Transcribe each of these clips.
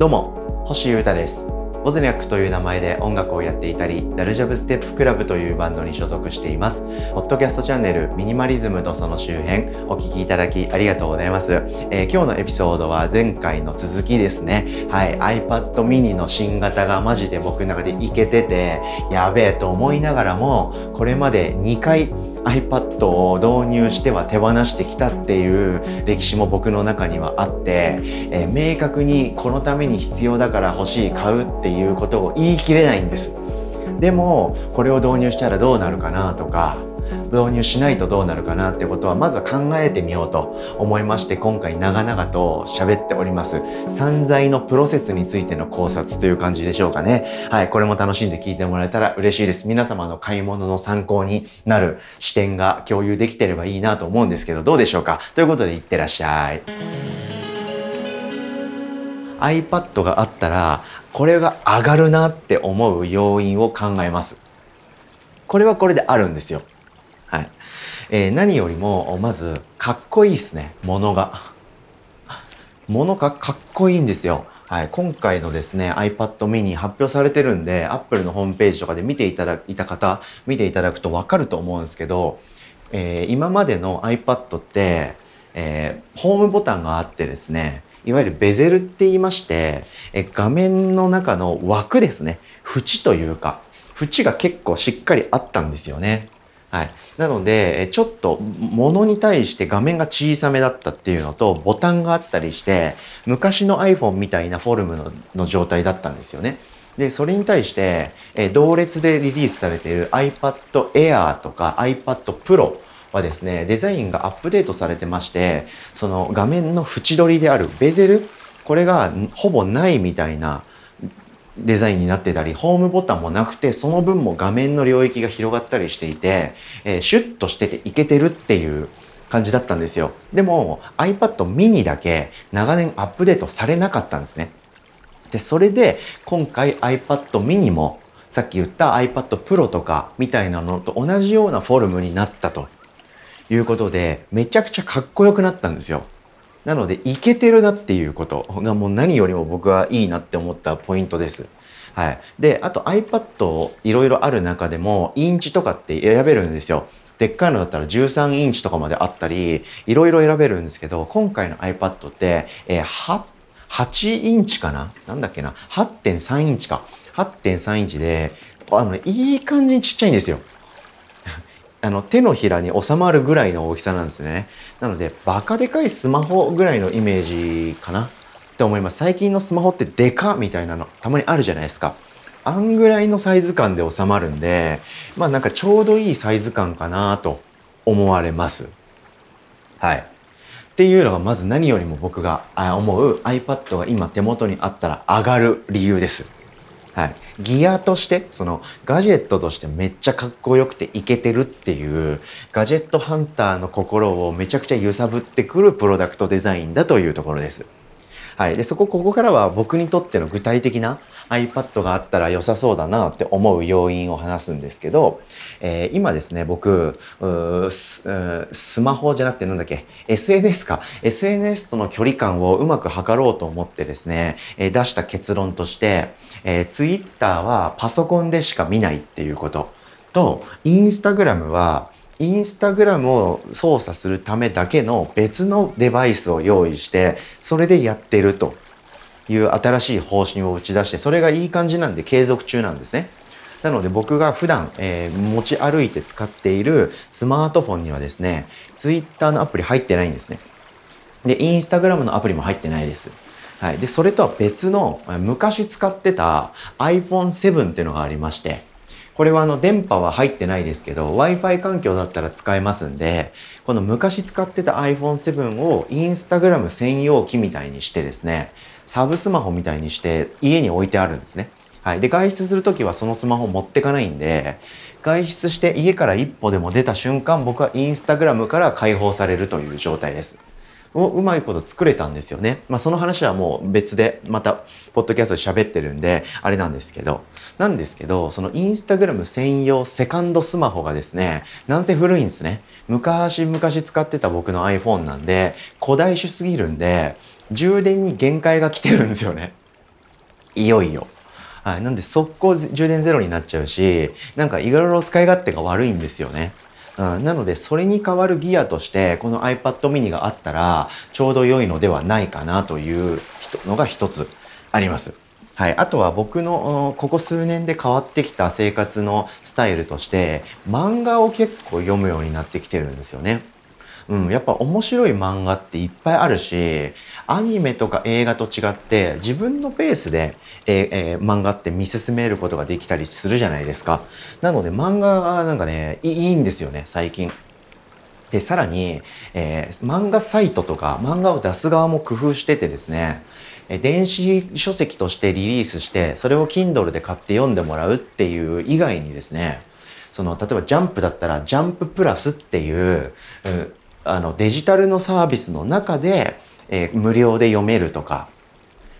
どうも星優太です。ボズニャックという名前で音楽をやっていたりダルジャブステップクラブというバンドに所属しています。ポッドキャストチャンネルミニマリズムとその周辺お聞きいただきありがとうございます、えー、今日のエピソードは前回の続きですね。はい iPad mini の新型がマジで僕の中でいけててやべえと思いながらもこれまで2回 iPad を導入しては手放してきたっていう歴史も僕の中にはあって、えー、明確にこのために必要だから欲しい買うっていうことを言い切れないんです。でもこれを導入したらどうなるかなとか導入しないとどうなるかなってことはまずは考えてみようと思いまして今回長々と喋っております。散財のプロセスについての考察という感じでしょうかね。はいこれも楽しんで聞いてもらえたら嬉しいです。皆様の買い物の参考になる視点が共有できてればいいなと思うんですけどどうでしょうか？ということでいってらっしゃい。iPad があったらこれが上がるなって思う要因を考えます。これはこれであるんですよ。えー、何よりも、まず、かっこいいですね、ものが。ものがかっこいいんですよ。はい。今回のですね、iPad mini 発表されてるんで、Apple のホームページとかで見ていただいた方、見ていただくとわかると思うんですけど、えー、今までの iPad って、えー、ホームボタンがあってですね、いわゆるベゼルって言いまして、え画面の中の枠ですね、縁というか、縁が結構しっかりあったんですよね。はい。なので、ちょっと物に対して画面が小さめだったっていうのと、ボタンがあったりして、昔の iPhone みたいなフォルムのの状態だったんですよね。で、それに対して、え同列でリリースされている iPad Air とか iPad Pro はですね、デザインがアップデートされてまして、その画面の縁取りであるベゼル、これがほぼないみたいなデザインになってたり、ホームボタンもなくて、その分も画面の領域が広がったりしていて、えー、シュッとしてていけてるっていう感じだったんですよ。でも iPad mini だけ長年アップデートされなかったんですね。で、それで今回 iPad mini もさっき言った iPad Pro とかみたいなのと同じようなフォルムになったということで、めちゃくちゃかっこよくなったんですよ。なので、いけてるなっていうことがもう何よりも僕はいいなって思ったポイントです。はい。で、あと iPad いろいろある中でも、インチとかって選べるんですよ。でっかいのだったら13インチとかまであったり、いろいろ選べるんですけど、今回の iPad って、えー、8、8インチかな？なんだっけな ?8.3 インチか。8.3インチで、あの、いい感じにちっちゃいんですよ。あの手のひらに収まるぐらいの大きさなんですね。なので、バカでかいスマホぐらいのイメージかなって思います。最近のスマホってデカみたいなのたまにあるじゃないですか。あんぐらいのサイズ感で収まるんで、まあなんかちょうどいいサイズ感かなと思われます。はい。っていうのがまず何よりも僕が思う iPad が今手元にあったら上がる理由です。はい、ギアとしてそのガジェットとしてめっちゃかっこよくてイケてるっていうガジェットハンターの心をめちゃくちゃ揺さぶってくるプロダクトデザインだというところです。はい、でそこここからは僕にとっての具体的な iPad があったら良さそうだなって思う要因を話すんですけど、えー、今ですね僕スマホじゃなくてなんだっけ？SNS か。SNS との距離感をうまく測ろうと思ってですね、えー、出した結論として、えー、Twitter はパソコンでしか見ないっていうことと Instagram はインスタグラムを操作するためだけの別のデバイスを用意して、それでやってるという新しい方針を打ち出して、それがいい感じなんで継続中なんですね。なので僕が普段、えー、持ち歩いて使っているスマートフォンにはですね、Twitter のアプリ入ってないんですね。で、Instagram のアプリも入ってないです。はい。で、それとは別の、昔使ってた iPhone7 っていうのがありまして、これはあの電波は入ってないですけど Wi-Fi 環境だったら使えますんでこの昔使ってた iPhone7 を Instagram 専用機みたいにしてですねサブスマホみたいにして家に置いてあるんですね。はい。で、外出するときはそのスマホ持ってかないんで、外出して家から一歩でも出た瞬間、僕はインスタグラムから解放されるという状態です。をうまいこと作れたんですよね。まあその話はもう別でまたポッドキャストで喋ってるんであれなんですけど、なんですけど、そのインスタグラム専用セカンドスマホがですね、なんせ古いんですね。昔々使ってた僕の iPhone なんで、古代種すぎるんで、充電に限界が来てるんですよね。いよいよ。はい。なんで速攻充電ゼロになっちゃうし、なんかいろいろ使い勝手が悪いんですよね。うん、なのでそれに代わるギアとしてこの iPad mini があったらちょうど良いのではないかなというのが一つあります。はい、あとは僕のここ数年で変わってきた生活のスタイルとして漫画を結構読むようになってきてるんですよね。うん、やっぱ面白い漫画っていっぱいあるしアニメとか映画と違って自分のペースで、ええー、漫画って見進めることができたりするじゃないですか。なので漫画がなんかねいいんですよね最近。でさらに、えー、漫画サイトとか漫画を出す側も工夫しててですね電子書籍としてリリースしてそれを Kindle で買って読んでもらうっていう以外にですねその例えばジャンプだったらジャンププラスっていうあのデジタルのサービスの中で、えー、無料で読めるとか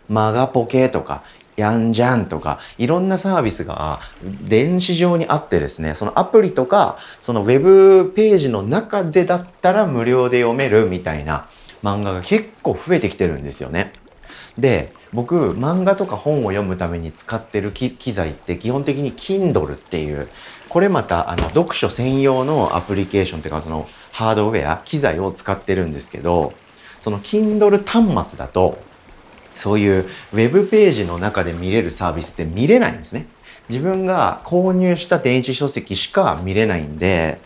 マガポケとかやんじゃんとかいろんなサービスが電子上にあってですねそのアプリとかそのウェブページの中でだったら無料で読めるみたいな漫画が結構増えてきてるんですよね。で僕漫画とか本を読むために使ってる機材って基本的に Kindle っていうこれまたあの読書専用のアプリケーションっていうかそのハードウェア機材を使ってるんですけどその Kindle 端末だとそういうウェブページの中で見れるサービスって見れないんですね。自分が購入した電子書籍しか見れないんで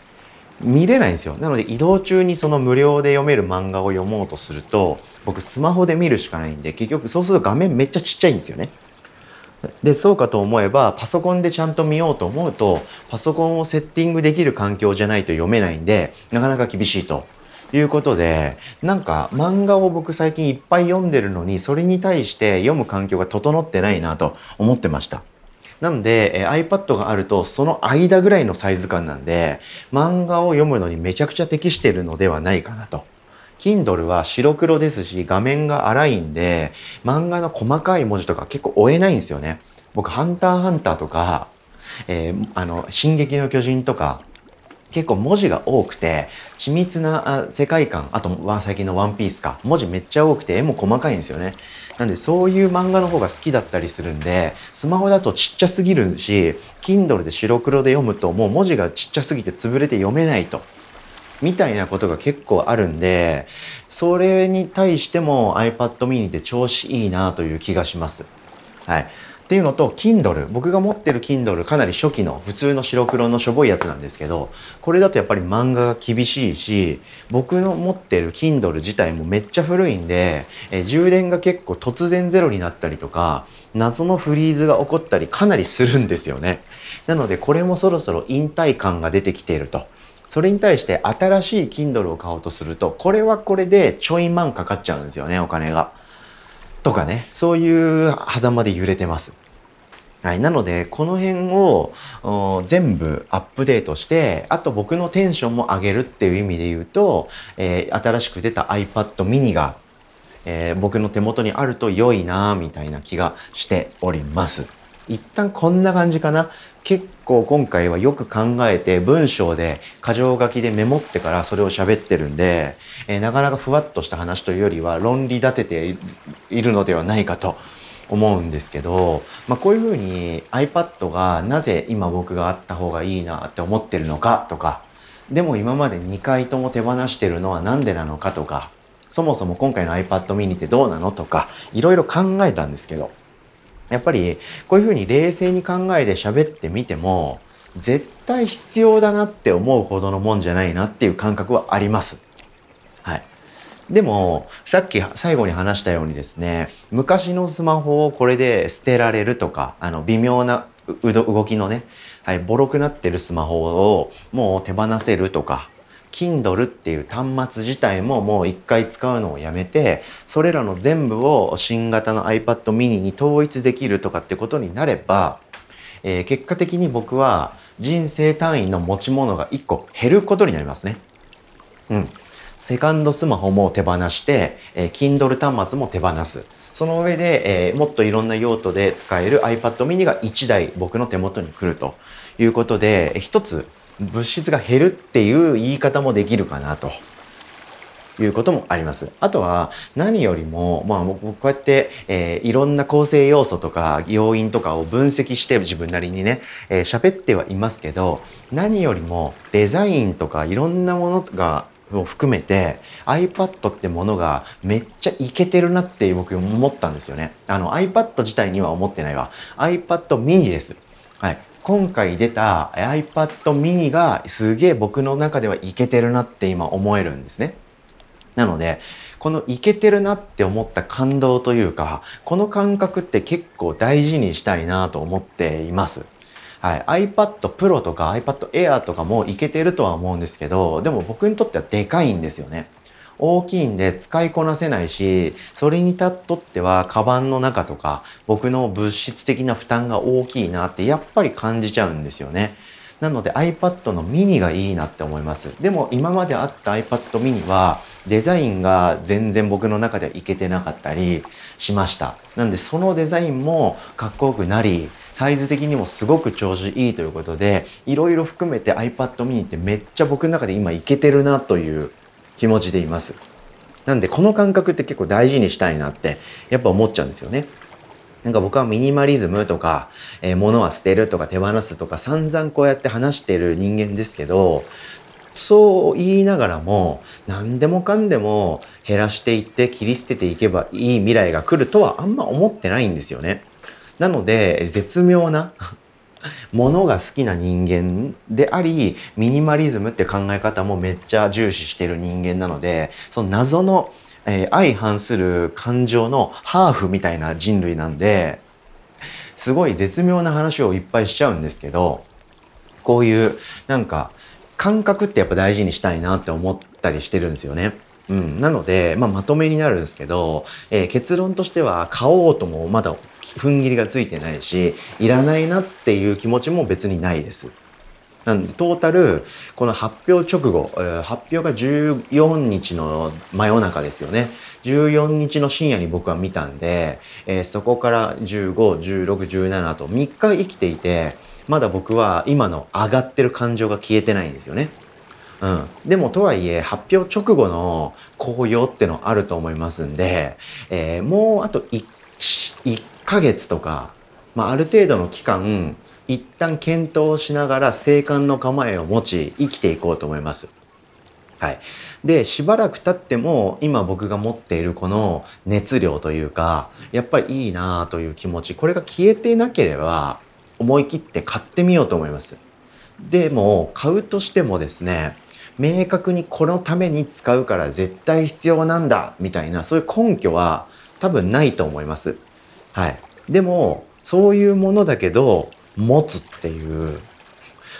見れないんですよ。なので移動中にその無料で読める漫画を読もうとすると僕スマホで見るしかないんで結局そうすると画面めっちゃちっちゃいんですよね。でそうかと思えばパソコンでちゃんと見ようと思うとパソコンをセッティングできる環境じゃないと読めないんでなかなか厳しいということでなんか漫画を僕最近いっぱい読んでるのにそれに対して読む環境が整ってないなと思ってました。なので、え iPad があるとその間ぐらいのサイズ感なんで漫画を読むのにめちゃくちゃ適してるのではないかなと。Kindle は白黒ですし画面が荒いんで漫画の細かい文字とか結構追えないんですよね。僕、ハンターハンターとか、えー、あの、進撃の巨人とか、結構文字が多くて、緻密な世界観、あとは最近のワンピースか、文字めっちゃ多くて絵も細かいんですよね。なんでそういう漫画の方が好きだったりするんで、スマホだとちっちゃすぎるし、Kindle で白黒で読むともう文字がちっちゃすぎて潰れて読めないと。みたいなことが結構あるんで、それに対しても iPad mini って調子いいなという気がします。はい。っていうのと Kindle 僕が持ってる Kindle かなり初期の普通の白黒のしょぼいやつなんですけどこれだとやっぱり漫画が厳しいし僕の持ってる Kindle 自体もめっちゃ古いんでえ充電が結構突然ゼロになったりとか謎のフリーズが起こったりかなりするんですよねなのでこれもそろそろ引退感が出てきているとそれに対して新しい Kindle を買おうとするとこれはこれでちょい万かかっちゃうんですよねお金が。とかね、そういう狭間で揺れてます。はい。なので、この辺を全部アップデートして、あと僕のテンションも上げるっていう意味で言うと、えー、新しく出た iPad mini が、えー、僕の手元にあると良いなみたいな気がしております。一旦こんな感じかな。結構今回はよく考えて文章で箇条書きでメモってからそれを喋ってるんで、えー、なかなかふわっとした話というよりは論理立てているのではないかと思うんですけど、まあ、こういうふうに iPad がなぜ今僕があった方がいいなって思ってるのかとかでも今まで2回とも手放してるのは何でなのかとかそもそも今回の iPad mini ってどうなのとかいろいろ考えたんですけどやっぱりこういうふうに冷静に考えて喋ってみても絶対必要だなって思うほどのもんじゃないなっていう感覚はあります。はい。でも、さっき最後に話したようにですね、昔のスマホをこれで捨てられるとか、あの、微妙な動きのね、はい、ボロくなってるスマホをもう手放せるとか、Kindle っていう端末自体ももう一回使うのをやめてそれらの全部を新型の iPad mini に統一できるとかってことになれば、えー、結果的に僕は人生単位の持ち物が1個減ることになりますね。うん。セカンドスマホも手放して、えー、Kindle 端末も手放す。その上で、えー、もっといろんな用途で使える iPad mini が1台僕の手元に来るということで、一つ物質が減るっていう言い方もできるかなということもあります。あとは何よりも、まあ僕こうやって、えー、いろんな構成要素とか要因とかを分析して自分なりにね、えー、喋ってはいますけど、何よりもデザインとかいろんなものがを含めて iPad ってものがめっちゃイケてるなって僕思ったんですよね。あの iPad 自体には思ってないわ。iPad mini です。はい。今回出た iPad mini がすげえ僕の中ではいけてるなって今思えるんですね。なので、このいけてるなって思った感動というか、この感覚って結構大事にしたいなと思っています。はい、iPad Pro とか iPad Air とかもいけてるとは思うんですけど、でも僕にとってはでかいんですよね。大きいんで使いこなせないし、それにたっとってはカバンの中とか僕の物質的な負担が大きいなってやっぱり感じちゃうんですよね。なので iPad のミニがいいなって思います。でも今まであった iPad mini はデザインが全然僕の中ではいけてなかったりしました。なんでそのデザインもかっこよくなり、サイズ的にもすごく調子いいということで、いろいろ含めて iPad mini ってめっちゃ僕の中で今いけてるなという気持ちでいます。なんでこの感覚って結構大事にしたいなってやっぱ思っちゃうんですよね。なんか僕はミニマリズムとか、えー、物は捨てるとか手放すとか散々こうやって話してる人間ですけど、そう言いながらも何でもかんでも減らしていって切り捨てていけばいい未来が来るとはあんま思ってないんですよね。なので絶妙なものが好きな人間でありミニマリズムって考え方もめっちゃ重視してる人間なのでその謎のえー、相反する感情のハーフみたいな人類なんで、すごい絶妙な話をいっぱいしちゃうんですけど、こういうなんか感覚ってやっぱ大事にしたいなって思ったりしてるんですよね。うん、なので、まあ、まとめになるんですけど、えー、結論としては買おうともまだ踏ん切りがついてないし、いらないなっていう気持ちも別にないです。なんでトータルこの発表直後、発表が14日の真夜中ですよね14日の深夜に僕は見たんで、えー、そこから151617と3日生きていてまだ僕は今の上がってる感情が消えてないんですよね。うん、でもとはいえ発表直後の紅葉ってのあると思いますんで、えー、もうあと 1, 1ヶ月とか、まあ、ある程度の期間一旦検討しながら静観の構えを持ち生きていこうと思います。はい。で、しばらく経っても今僕が持っているこの熱量というか、やっぱりいいなという気持ち、これが消えてなければ思い切って買ってみようと思います。でも、買うとしてもですね、明確にこのために使うから絶対必要なんだみたいな、そういう根拠は多分ないと思います。はい。でも、そういうものだけど、持つっていう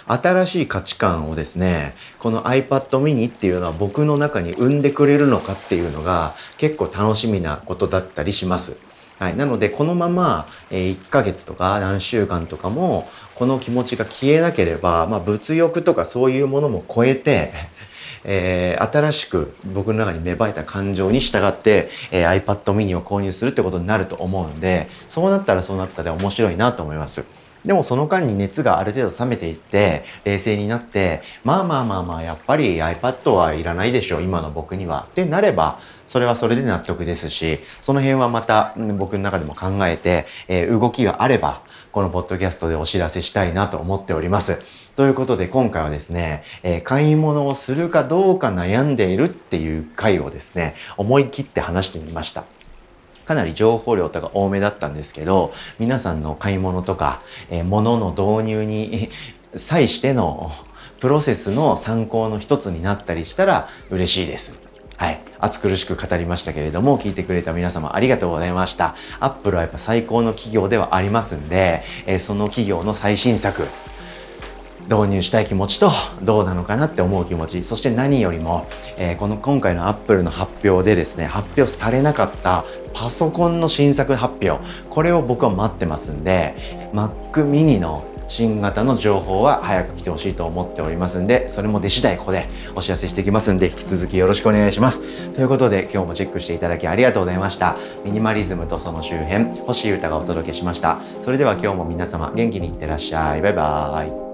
新しい価値観をですねこの iPad mini っていうのは僕の中に生んでくれるのかっていうのが結構楽しみなことだったりします。はい、なのでこのまま、え1ヶ月とか何週間とかもこの気持ちが消えなければ、まあ、物欲とかそういうものも超えてえー、新しく僕の中に芽生えた感情に従って、えー、iPad mini を購入するってことになると思うんでそうなったらそうなったで面白いなと思います。でもその間に熱がある程度冷めていって冷静になってまあまあまあまあやっぱり iPad はいらないでしょ今の僕にはってなればそれはそれで納得ですしその辺はまた僕の中でも考えて、えー、動きがあればこのポッドキャストでお知らせしたいなと思っております。ということで今回はですね、えー、買い物をするかどうか悩んでいるっていう回をですね思い切って話してみました。かなり情報量とか多めだったんですけど皆さんの買い物とか、えー、物の導入に際しての プロセスの参考の一つになったりしたら嬉しいです。はい。暑苦しく語りましたけれども、聞いてくれた皆様ありがとうございました。アップルはやっぱ最高の企業ではありますんで、えー、その企業の最新作、導入したい気持ちとどうなのかなって思う気持ちそして何よりも、えー、この今回のアップルの発表でですね発表されなかったパソコンの新作発表。これを僕は待ってますんで Mac mini の新型の情報は早く来てほしいと思っておりますんでそれも出次第ここでお知らせしていきますんで引き続きよろしくお願いします。ということで今日もチェックしていただきありがとうございました。ミニマリズムとその周辺星優太がお届けしました。それでは今日も皆様元気にいってらっしゃい。バイバーイ。